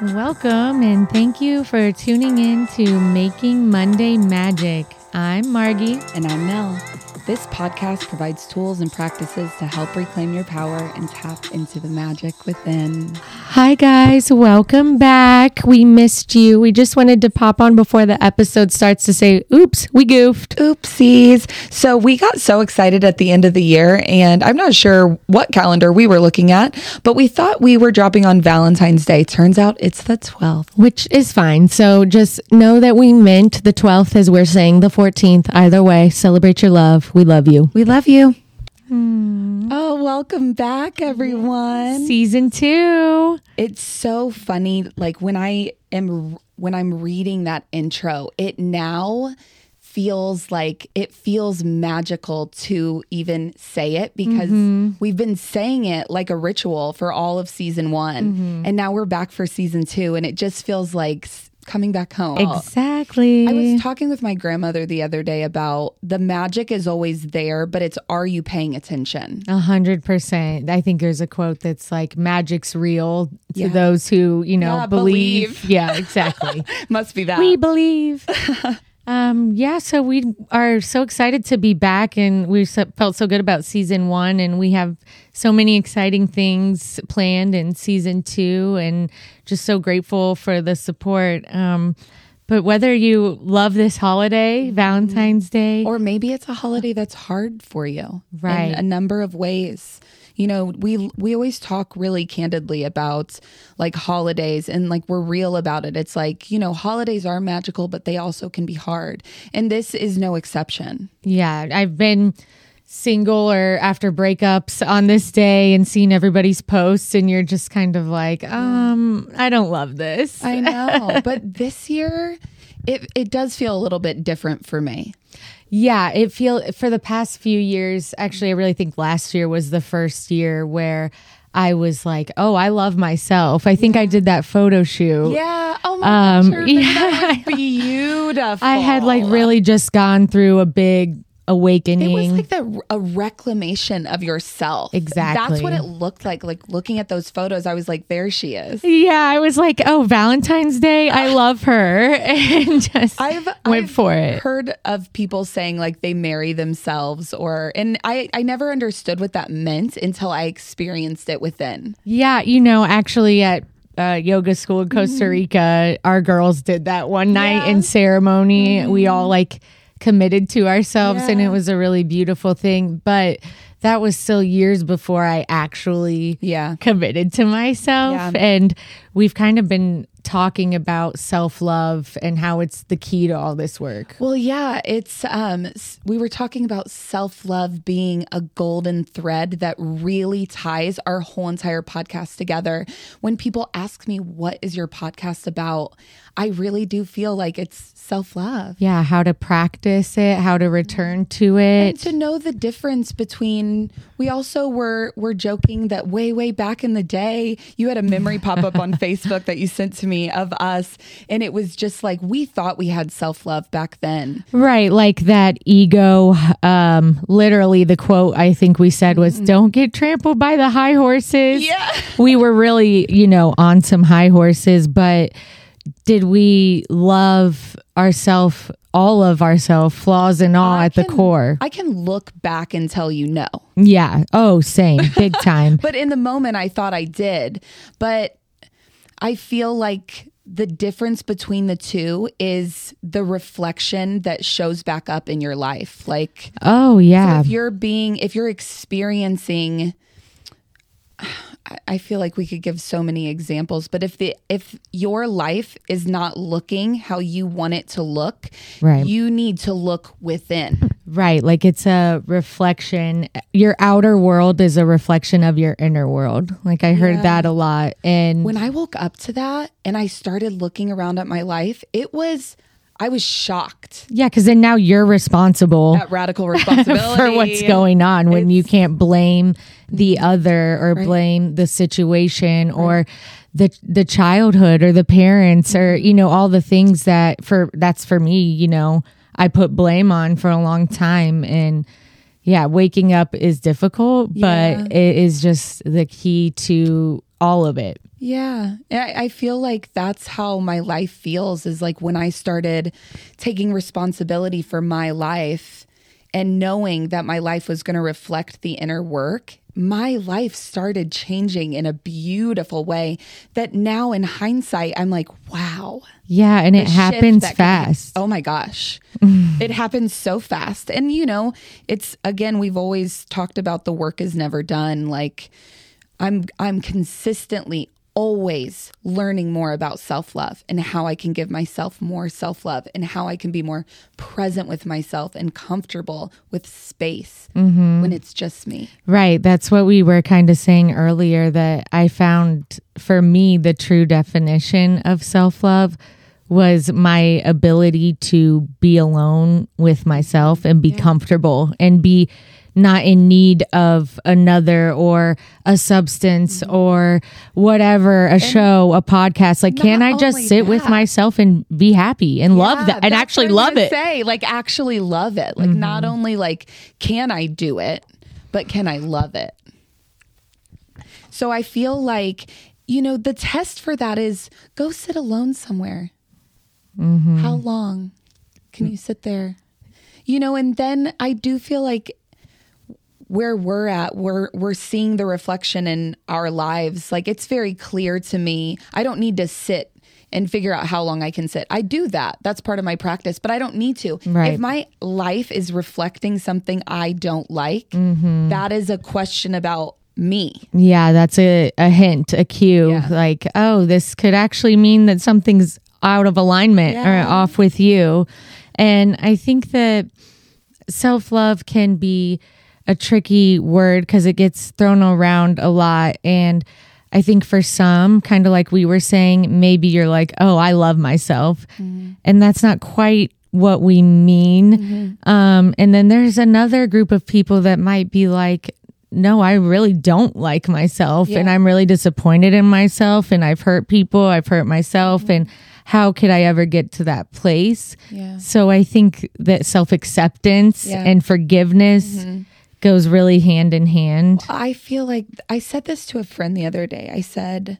Welcome and thank you for tuning in to Making Monday Magic. I'm Margie. And I'm Mel. This podcast provides tools and practices to help reclaim your power and tap into the magic within. Hi, guys. Welcome back. We missed you. We just wanted to pop on before the episode starts to say, oops, we goofed. Oopsies. So, we got so excited at the end of the year, and I'm not sure what calendar we were looking at, but we thought we were dropping on Valentine's Day. Turns out it's the 12th. Which is fine. So, just know that we meant the 12th as we're saying the 14th. Either way, celebrate your love. We love you. We love you. Hmm. Oh, welcome back, everyone. Season two. It's so funny. Like when I am when I'm reading that intro, it now feels like it feels magical to even say it because mm-hmm. we've been saying it like a ritual for all of season one. Mm-hmm. And now we're back for season two, and it just feels like coming back home. Exactly. I was talking with my grandmother the other day about the magic is always there, but it's are you paying attention? A hundred percent. I think there's a quote that's like magic's real to Yeah. those who, you know, Yeah, believe. believe. Yeah, exactly. Must be that. we believe. um, yeah, so we are so excited to be back and we so, felt so good about season one and we have so many exciting things planned in season two and just so grateful for the support. Um, but whether you love this holiday, Valentine's Day, Or maybe it's a holiday that's hard for you, Right. In a number of ways. You know, we we always talk really candidly about like holidays, and like we're real about it. It's like you know, holidays are magical, but they also can be hard, and this is no exception. Yeah, I've been single or after breakups on this day and seeing everybody's posts and you're just kind of like, um, I don't love this. I know, but this year, it it does feel a little bit different for me. yeah, it feel for the past few years, actually I really think last year was the first year where I was like, "Oh, I love myself." I think I did that photo shoot. Yeah. Oh my Um, gosh, yeah. beautiful. I had like really just gone through a big It was like the a reclamation of yourself. Exactly. That's what it looked like. Like looking at those photos, I was like, there she is. yeah, I was like, "Oh, Valentine's Day, I love her," and just I've went I've for it. Heard of people saying like they marry themselves, or and I I never understood what that meant until I experienced it within. Yeah, you know, actually at uh, yoga school in Costa Rica, our girls did that one night in ceremony. We all like committed to ourselves, and it was a really beautiful thing. But that was still years before I actually Yeah. committed to myself. Yeah. And we've kind of been talking about self love and how it's the key to all this work. Well, yeah, it's um we were talking about self-love being a golden thread that really ties our whole entire podcast together. When people ask me what is your podcast about, I really do feel like it's self-love. Yeah, how to practice it, how to return to And it. to know the difference between we also were were joking that way way back in the day you had a memory pop up on Facebook that you sent to me of us and it was just like we thought we had self-love back then. Right, like that ego. Um, literally, the quote I think we said was, "Don't get trampled by the high horses." Yeah. we were really, you know, on some high horses, but did we love ourself, all of ourself, flaws and all, I at the can- core? I can look back and tell you no. yeah. Oh, same, big time. But in the moment, I thought I did. But I feel like the difference between the two is the reflection that shows back up in your life. Like, oh, yeah. if you're being, if you're experiencing, I- feel like we could give so many examples, but if the if your life is not looking how you want it to look, Right. you need to look within. Right. Like it's a reflection. Your outer world is a reflection of your inner world. Like I heard that a lot. And when I woke up to that and I started looking around at my life, it was I was shocked. Yeah, because then now you're responsible at radical responsibility. for what's going on when you can't blame the other or blame the situation or the the childhood or the parents or mm-hmm. you know all the things that for that's for me you know I put blame on for a long time. And yeah, waking up is difficult, Yeah. but it is just the key to all of it. Yeah. I, I feel like that's how my life feels is like when I started taking responsibility for my life and knowing that my life was going to reflect the inner work, my life started changing in a beautiful way that now in hindsight, I'm like, wow. Yeah, and it happens fast. oh my gosh. it happens so fast. And you know, it's again we've always talked about the work is never done. Like I'm I'm consistently always learning more about self-love and how I can give myself more self-love and how I can be more present with myself and comfortable with space mm-hmm. when it's just me. Right. That's what we were kind of saying earlier that I found for me the true definition of self love was my ability to be alone with myself and be comfortable and be not in need of another or a substance or whatever, a show, a podcast. Like, can I just sit with myself and be happy and love that and actually what I was love it? Say like actually love it. Like not Mm-hmm. only like can I do it, but can I love it? So I feel like you know the test for that is go sit alone somewhere. Mm-hmm. How long can you sit there? You know, and then I do feel like where we're at we're we're seeing the reflection in our lives like it's very clear to me i don't need to sit and figure out how long i can sit i do that that's part of my practice but i don't need to Right. if my life is reflecting something i don't like Mm-hmm. that is a question about me Yeah, that's a, a hint, a cue. Yeah. Like, oh, this could actually mean that something's out of alignment Yeah. or off with you. And I think that self love can be a tricky word because it gets thrown around a lot. And I think for some, kind of like we were saying, maybe you're like, oh, I love myself. Mm-hmm. And that's not quite what we mean. Mm-hmm. Um, and then there's another group of people that might be like, no, I really don't like myself and I'm really disappointed in myself and I've hurt people, I've hurt myself mm-hmm. and how could I ever get to that place? Yeah. So I think that self-acceptance Yeah. and forgiveness goes really hand in hand. i feel like i said this to a friend the other day i said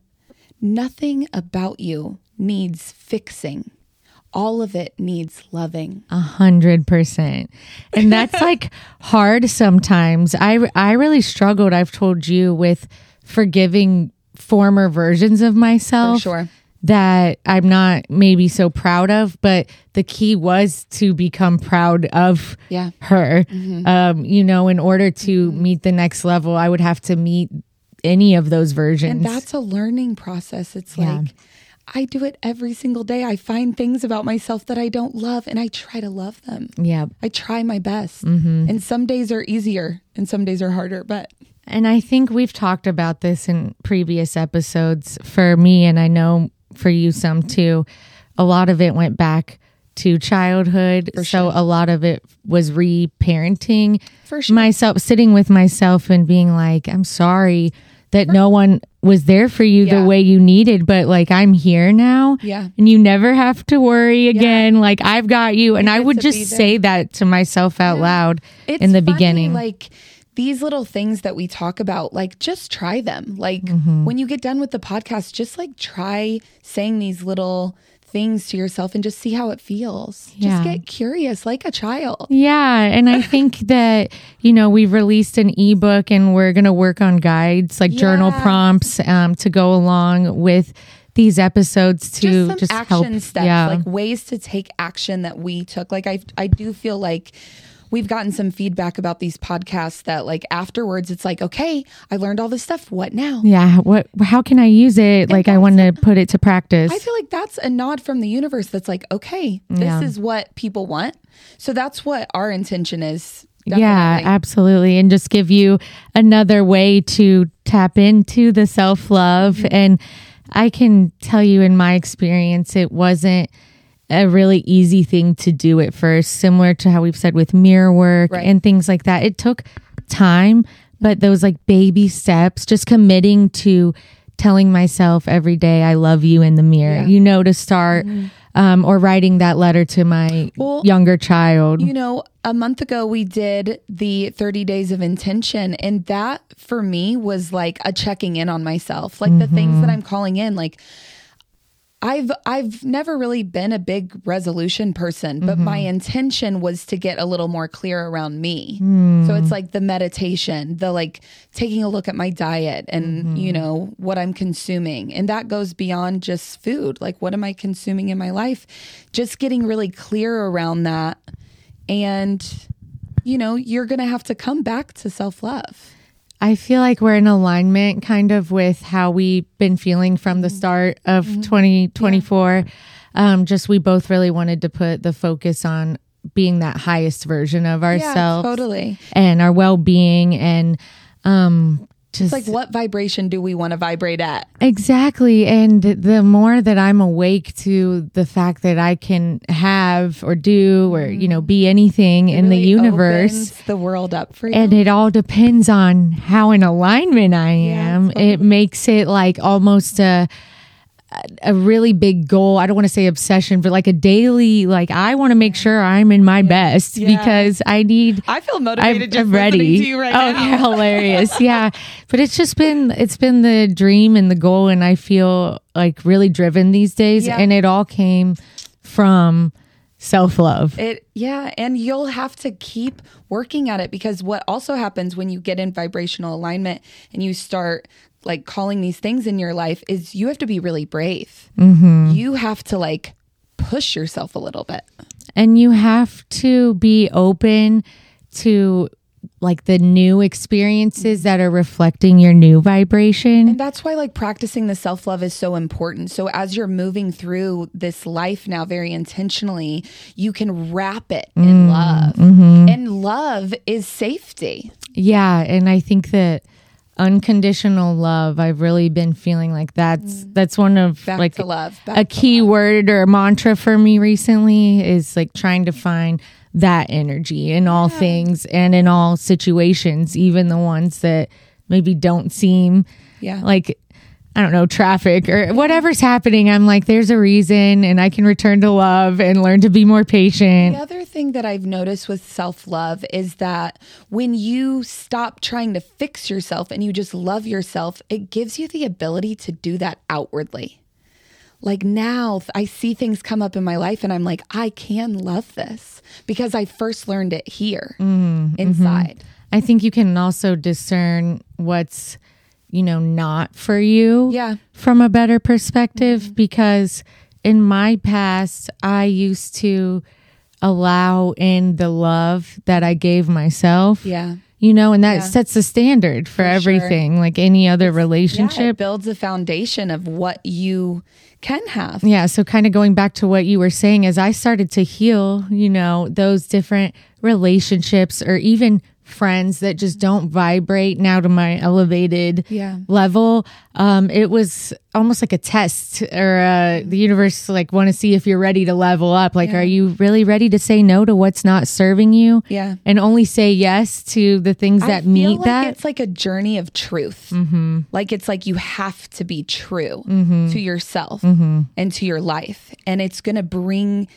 nothing about you needs fixing all of it needs loving A hundred percent. And that's like hard sometimes. I, I really struggled, I've told you, with forgiving former versions of myself. For sure. That I'm not maybe so proud of, but the key was to become proud of Yeah. her. Mm-hmm. Um, you know, in order to meet the next level, I would have to meet any of those versions. And that's a learning process. It's Yeah. like I do it every single day. I find things about myself that I don't love and I try to love them. yeah. I try my best. Mm-hmm. And some days are easier and some days are harder, but And I think we've talked about this in previous episodes for me, and I know for you some too. A lot of it went back to childhood. So a lot of it was re parenting For sure. myself, sitting with myself and being like, I'm sorry that no one was there for you Yeah. the way you needed, but like I'm here now. Yeah. And you never have to worry again. Like I've got you. And I would just say that to myself out loud it's in the funny, beginning. Like these little things that we talk about, like just try them. Like Mm-hmm. when you get done with the podcast, just like try saying these little things to yourself and just see how it feels. Yeah. Just get curious like a child. Yeah, and I think that you know we've released an ebook and we're going to work on guides like journal prompts um, to go along with these episodes to just some just, action help. steps, yeah, like ways to take action that we took. Like I, I do feel like we've gotten some feedback about these podcasts that like afterwards it's like, okay, I learned all this stuff. What now? yeah. What? How can I use it? Like I want to put it to practice. I feel like that's a nod from the universe. That's like, okay, this Yeah. is what people want. So that's what our intention is. yeah, absolutely, and just give you another way to tap into the self love. Mm-hmm. And I can tell you, in my experience, it wasn't a really easy thing to do at first, similar to how we've said with mirror work Right. and things like that. It took time, but those like baby steps, just committing to telling myself every day, I love you in the mirror, Yeah. Mm-hmm. you know, to start. Um, or writing that letter to my Well, younger child. You know, a month ago we did the 30 days of intention and that for me was like a checking in on myself like the things that i'm calling in like I've I've never really been a big resolution person, but my mm-hmm. intention was to get a little more clear around me. So it's hmm. like the meditation, the like taking a look at my diet and mm-hmm. you know what I'm consuming. And that goes beyond just food. Like what am I consuming in my life? Just getting really clear around that and you know, you're going to have to come back to self-love. I feel like we're in alignment kind of with how we've been feeling from the start of 2024. Um, just we both really wanted to put the focus on being that highest version of ourselves totally. and our well being and um, just It's like what vibration do we want to vibrate at? Exactly. And the more that I'm awake to the fact that I can have or do or, you know, be anything in the universe. the world up for you. And it all depends on how in alignment I am. It makes it like almost a a really big goal. I don't want to say obsession, but like a daily like I want to make sure I'm in my best Yeah. because I need I feel I'm, motivated just I'm ready. to you right oh, now. yeah, hilarious. Yeah. But it's just been it's been the dream and the goal and I feel like really driven these days Yeah. and it all came from self-love. It yeah, and you'll have to keep working at it because what also happens when you get in vibrational alignment and you start like calling these things in your life is you have to be really brave. Mm-hmm. You have to like push yourself a little bit. and you have to be open to like the new experiences that are reflecting your new vibration. And that's why like practicing the self-love is so important. So as you're moving through this life now very intentionally, you can wrap it in love. And love is safety. Yeah, and I think that unconditional love, I've really been feeling like that's mm. that's one of Back like love. Back a key word or mantra for me recently is like trying to find that energy in all things and in all situations, even the ones that maybe don't seem Yeah. like I don't know, traffic or whatever's happening. I'm like, there's a reason, and I can return to love and learn to be more patient. The other thing that I've noticed with self love is that when you stop trying to fix yourself and you just love yourself, it gives you the ability to do that outwardly. Like now, I see things come up in my life and I'm like, I can love this because I first learned it here mm-hmm, mm-hmm. inside. I think you can also discern what's, you know, not for you Yeah. from a better perspective mm-hmm. because in my past, I used to allow in the love that I gave myself. Yeah. You know, and that Yeah. sets the standard for, sure. everything, like any other Yeah, it relationship. builds a foundation of what you can have. Yeah. So, kind of going back to what you were saying, as I started to heal, you know, those different relationships or even friends that just don't vibrate now to my elevated Yeah. level, um, it was almost like a test or uh, the universe like want to see if you're ready to level up. Like, are you really ready to say no to what's not serving you? Yeah. And only say yes to the things that I feel meet like that? It's like a journey of truth. Mm-hmm. Like it's like you have to be true to yourself Mm-hmm. and to your life, and it's gonna bring.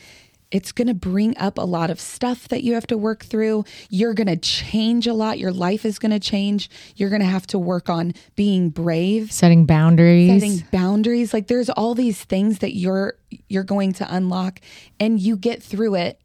It's going to bring up a lot of stuff that you have to work through. You're going to change a lot. Your life is going to change. You're going to have to work on being brave, Setting boundaries. setting boundaries. Like there's all these things that you're you're going to unlock and you get through it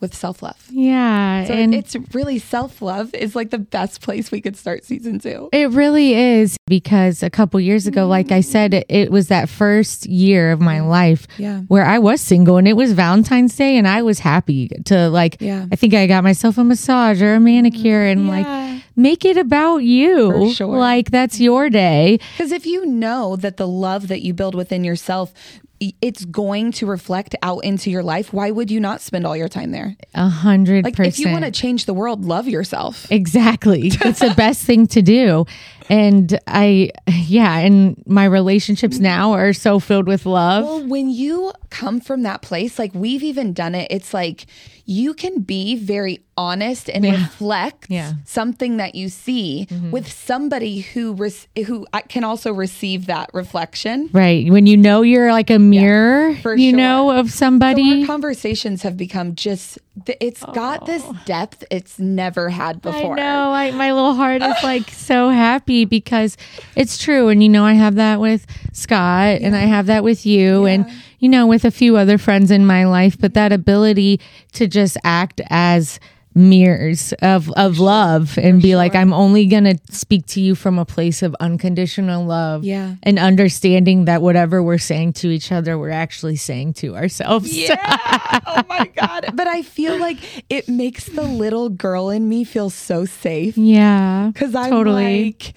with self-love. yeah. So and it's really self-love is like the best place we could start season 2. It really is because a couple years ago, like I mm. said, it, was that first year of my life Yeah. where I was single and it was Valentine's Day and I was happy to like, Yeah. I think I got myself a massage or a manicure and Yeah. like make it about you. Sure. Like that's your day. Because if you know that the love that you build within yourself, it's going to reflect out into your life, why would you not spend all your time there? A hundred percent. if you want to change the world, love yourself. Exactly. It's the best thing to do. And I, yeah, and my relationships now are so filled with love. Well, when you come from that place, like we've even done it, it's like you can be very honest and reflect Yeah. something that you see with somebody who res- who uh, can also receive that reflection. Right. When you know you're like a mirror, for you sure. know, of So somebody. our conversations have become just it's got this oh. depth it's never had before. I know. I, my little heart is like so happy because it's true. And, you know, I have that with Scott and I have that with you and, you know, with a few other friends in my life. But that ability to just act as mirrors of, of love and be like, I'm only going to speak to you from a place of unconditional love. Yeah. And understanding that whatever we're saying to each other, we're actually saying to ourselves. Yeah. oh my God. But I feel like it makes the little girl in me feel so safe. Yeah. Because I'm totally. like,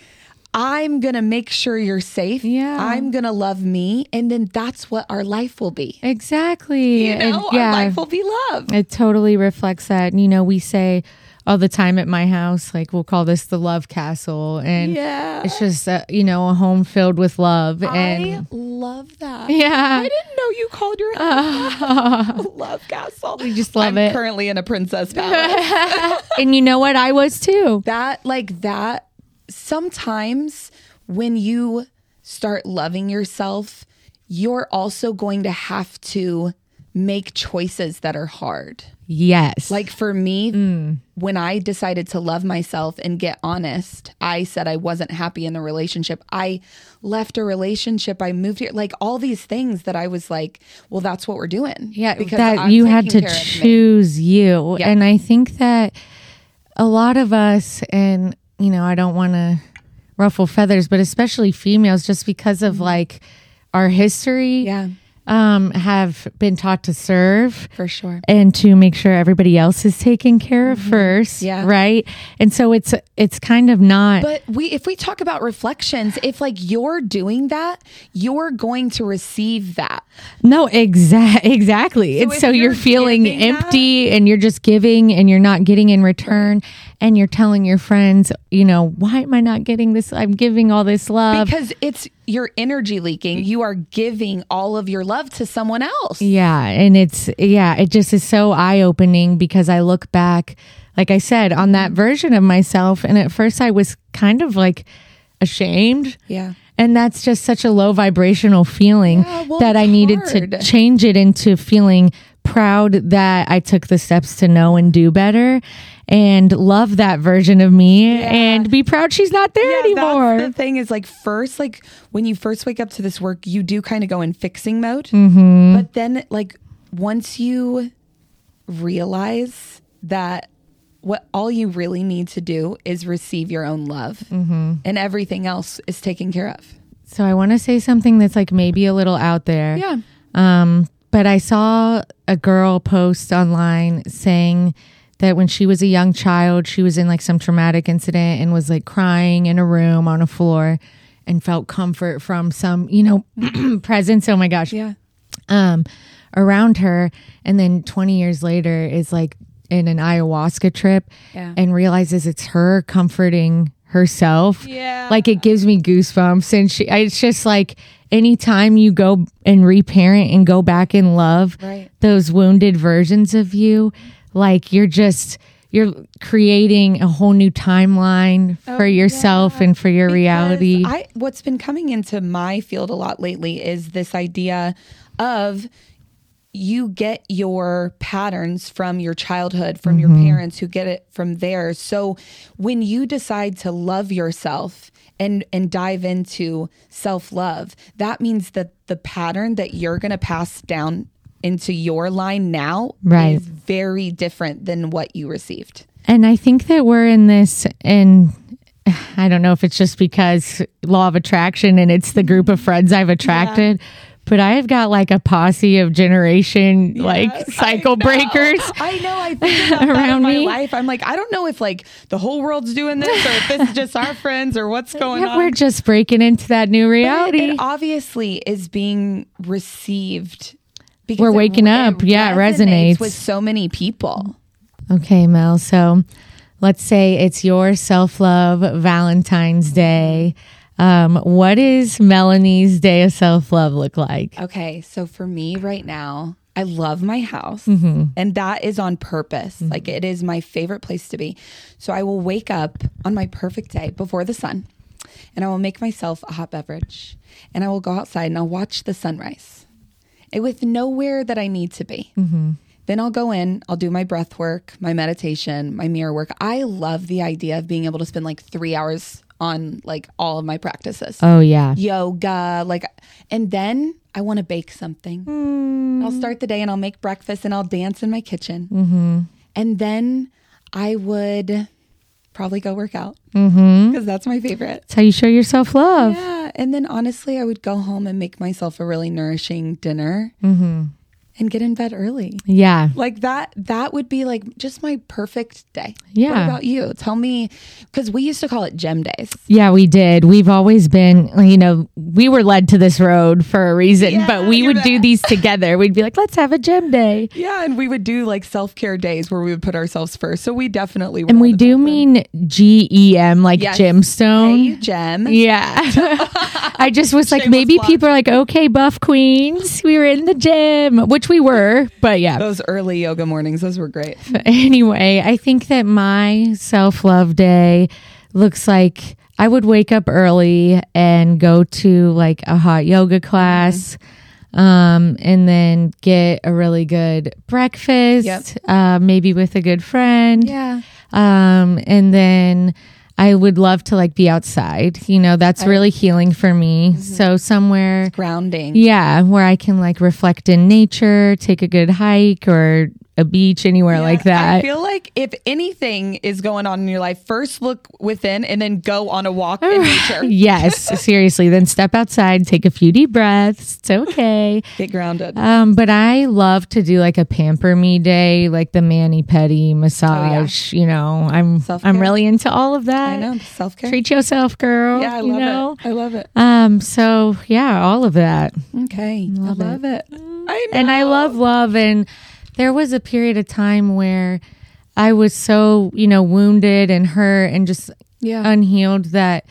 I'm going to make sure you're safe. Yeah. I'm going to love me. And then that's what our life will be. Exactly. You know, And, our life will be love. It totally reflects that. And, you know, we say all the time at my house, like we'll call this the love castle. And Yeah. it's just, uh, you know, a home filled with love. And I And love that. yeah. I didn't know you called your house Love Castle. We just love I'm it. currently in a princess palace. and you know what? I was too. that like that sometimes when you start loving yourself, you're also going to have to make choices that are hard. Yes. Like for me, mm. when I decided to love myself and get honest, I said I wasn't happy in the relationship. I left a relationship. I moved here. Like all these things that I was like, well, that's what we're doing. yeah, because that you had to taking care of me. choose you. Yeah. And I think that a lot of us, and, you know, I don't want to ruffle feathers, but especially females, just because of like our history. Yeah, um, have been taught to serve for sure. and to make sure everybody else is taken care of first. Mm-hmm. Yeah. Right. And so it's it's kind of not But we, if we talk about reflections, if like you're doing that, you're going to receive that. no exact exactly. it's if so you're, you're feeling empty and you're just giving and you're not getting in return and you're telling your friends, you know, why am I not getting this? I'm giving all this love. because it's your energy leaking. You are giving all of your love to someone else. Yeah. And it's, yeah, it just is so eye opening because I look back, like I said, on that version of myself. And at first I was kind of like ashamed. Yeah. And that's just such a low vibrational feeling Yeah, well, that I needed hard. to change it into feeling proud that I took the steps to know and do better and love that version of me and be proud she's not there anymore. That's the thing is like first, like when you first wake up to this work, you do kind of go in fixing mode. Mm-hmm. But then, like once you realize that what all you really need to do is receive your own love, Mm-hmm. and everything else is taken care of. so I want to say something that's like maybe a little out there. Yeah. Um, but I saw a girl post online saying that when she was a young child, she was in like some traumatic incident and was like crying in a room on a floor and felt comfort from some, you know, presence. Oh my gosh. Yeah. Um, around her. And then 20 years later is like in an ayahuasca trip Yeah. and realizes it's her comforting herself. Yeah. Like it gives me goosebumps. And she, it's just like anytime you go and reparent and go back in love, Right. those wounded versions of you, like you're just, you're creating a whole new timeline oh, for yourself and for your reality. I, what's been coming into my field a lot lately is this idea of you get your patterns from your childhood, from your mm-hmm. parents who get it from there. So when you decide to love yourself and and dive into self-love, that means that the pattern that you're going to pass down into your line now Right. is very different than what you received. And I think that we're in this, and I don't know if it's just because law of attraction and it's the group of friends I've attracted, but I have got like a posse of generation like cycle breakers. I know. I think Around my me. life. I'm like, I don't know if like the whole world's doing this or if this is just our friends or what's going Yeah, on. we're just breaking into that new But reality. It obviously is being received. Because We're it- waking up. Yeah, it resonates. with so many people. Okay, Mel. So let's say it's your self love Valentine's Day. Um, what is Melanie's day of self love look like? Okay, so for me right now, I love my house, Mm-hmm. and that is on purpose. Like it is my favorite place to be. So I will wake up on my perfect day before the sun, and I will make myself a hot beverage, and I will go outside and I'll watch the sunrise, and with nowhere that I need to be. Mm-hmm. Then I'll go in, I'll do my breath work, my meditation, my mirror work. I love the idea of being able to spend like three hours on like all of my practices Oh yeah. yoga, like, and then I want to bake something. Mm. I'll start the day and I'll make breakfast and I'll dance in my kitchen. Mm-hmm. And then I would probably go work out mm-hmm. because that's my favorite. That's how you show yourself love. Yeah. And then honestly, I would go home and make myself a really nourishing dinner mm-hmm. And get in bed early. Yeah. Like that, that would be like just my perfect day. Yeah. What about you? Tell me, because we used to call it gem days. Yeah, we did. We've always been, you know, we were led to this road for a reason, Yeah, but we would do these together. We'd be like, let's have a gem day. Yeah. And we would do like self care days where we would put ourselves first. So we definitely were And we do mean G E M, like Yes. gemstone. Hey, Gem. Yeah. I just was like, Shameless maybe people are like, okay, buff queens, we were in the gym, which we were. But yeah. Those early yoga mornings, those were great. anyway, I think that my self love day looks like I would wake up early and go to like a hot yoga class. Um, and then get a really good breakfast, Yep. uh, maybe with a good friend. Yeah. Um, and then I would love to like be outside. You know, that's really healing for me. Mm-hmm. So somewhere Grounding. yeah, where I can like reflect in nature, take a good hike or a beach anywhere like that. I feel like if anything is going on in your life, first look within and then go on a walk in nature. yes, seriously. Then step outside, take a few deep breaths. It's okay. Get grounded. Um, but I love to do like a pamper me day, like the mani pedi massage. You know, I'm Self-care. I'm really into all of that. I know. Self care. Treat yourself, girl. Yeah, I you love know? it. I love it. Um, so yeah, all of that. Okay. I love it. I know. and I love love. And there was a period of time where I was so, you know, wounded and hurt and just Yeah. unhealed that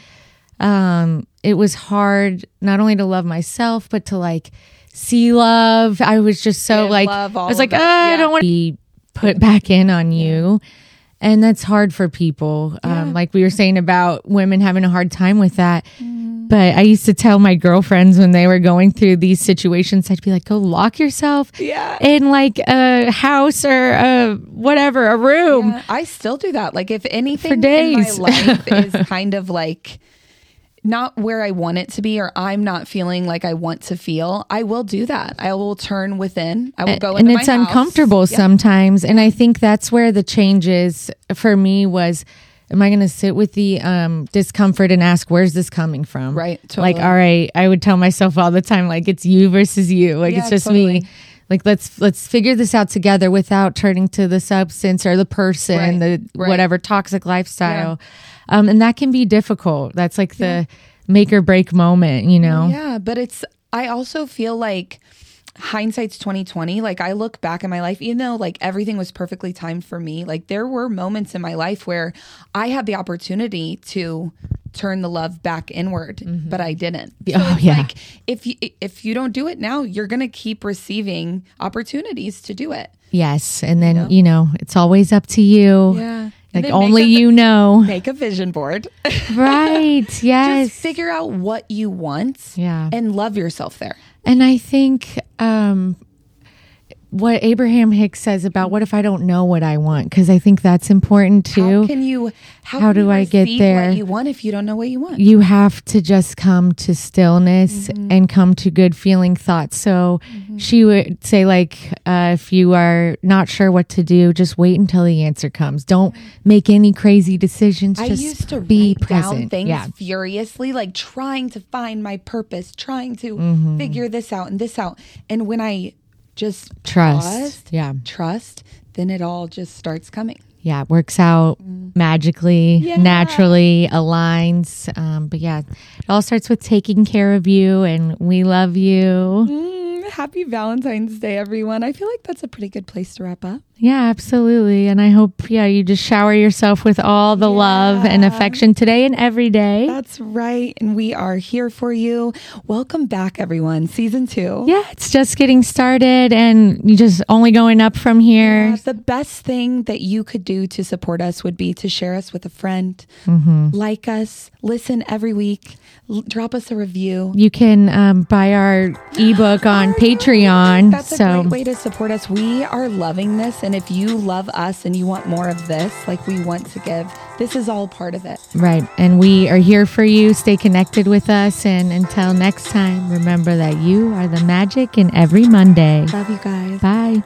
um, it was hard not only to love myself, but to like see love. I was just so And like, I was like, that. "Ah, I don't want to be put back in on you. And that's hard for people. Um, like we were saying about women having a hard time with that. Mm. But I used to tell my girlfriends when they were going through these situations, I'd be like, go lock yourself Yeah. in like a house or a whatever, a room. Yeah, I still do that. Like if anything For days. in my life is kind of like not where I want it to be or I'm not feeling like I want to feel, I will do that. I will turn within. I will go and into it's my house. uncomfortable sometimes and i think that's where the changes for me was am i going to sit with the um, discomfort and ask where's this coming from? Right, like all right i would tell myself all the time like it's you versus you. Like Yeah, it's just totally. me like let's let's figure this out together without turning to the substance or the person Right, the right. whatever toxic lifestyle. Um, and that can be difficult. That's like the make or break moment you know? Yeah, but it's I also feel like hindsight's 2020 like i look back in my life even though like everything was perfectly timed for me like there were moments in my life where i had the opportunity to turn the love back inward mm-hmm. but i didn't. So Oh, yeah. like if you if you don't do it now you're gonna keep receiving opportunities to do it. Yes and then you know it's always up to you. Yeah. Like only you know. make a vision board. Right yes. just figure out what you want Yeah. and love yourself there and i think um what abraham hicks says about what if i don't know what i want because i think that's important too How can you? How, How can do you I get there? What you want if you don't know what you want. you have to just come to stillness Mm-hmm. and come to good feeling thoughts so she would say like uh, if you are not sure what to do just wait until the answer comes don't make any crazy decisions I just used to be present things yeah furiously, like trying to find my purpose, trying to Mm-hmm. figure this out and this out. And when I just Trust. paused, Yeah. trust, then it all just starts coming. yeah, it works out magically, Yeah. naturally, aligns. Um, but yeah, it all starts with taking care of you, and we love you. Mm, happy Valentine's Day, everyone. I feel like that's a pretty good place to wrap up. Yeah, absolutely. And I hope, yeah, you just shower yourself with all the love and affection today and every day. That's right. And we are here for you. Welcome back, everyone. Season two. Yeah, it's just getting started and you just only going up from here. Yeah, the best thing that you could do to support us would be to share us with a friend, mm-hmm. like us, listen every week, l- drop us a review. You can um, buy our ebook on Patreon. That's so. a great way to support us. We are loving this. And if you love us and you want more of this, like we want to give, this is all part of it. Right. And we are here for you. Stay connected with us. And until next time, remember that you are the magic in every Monday. Love you guys. Bye.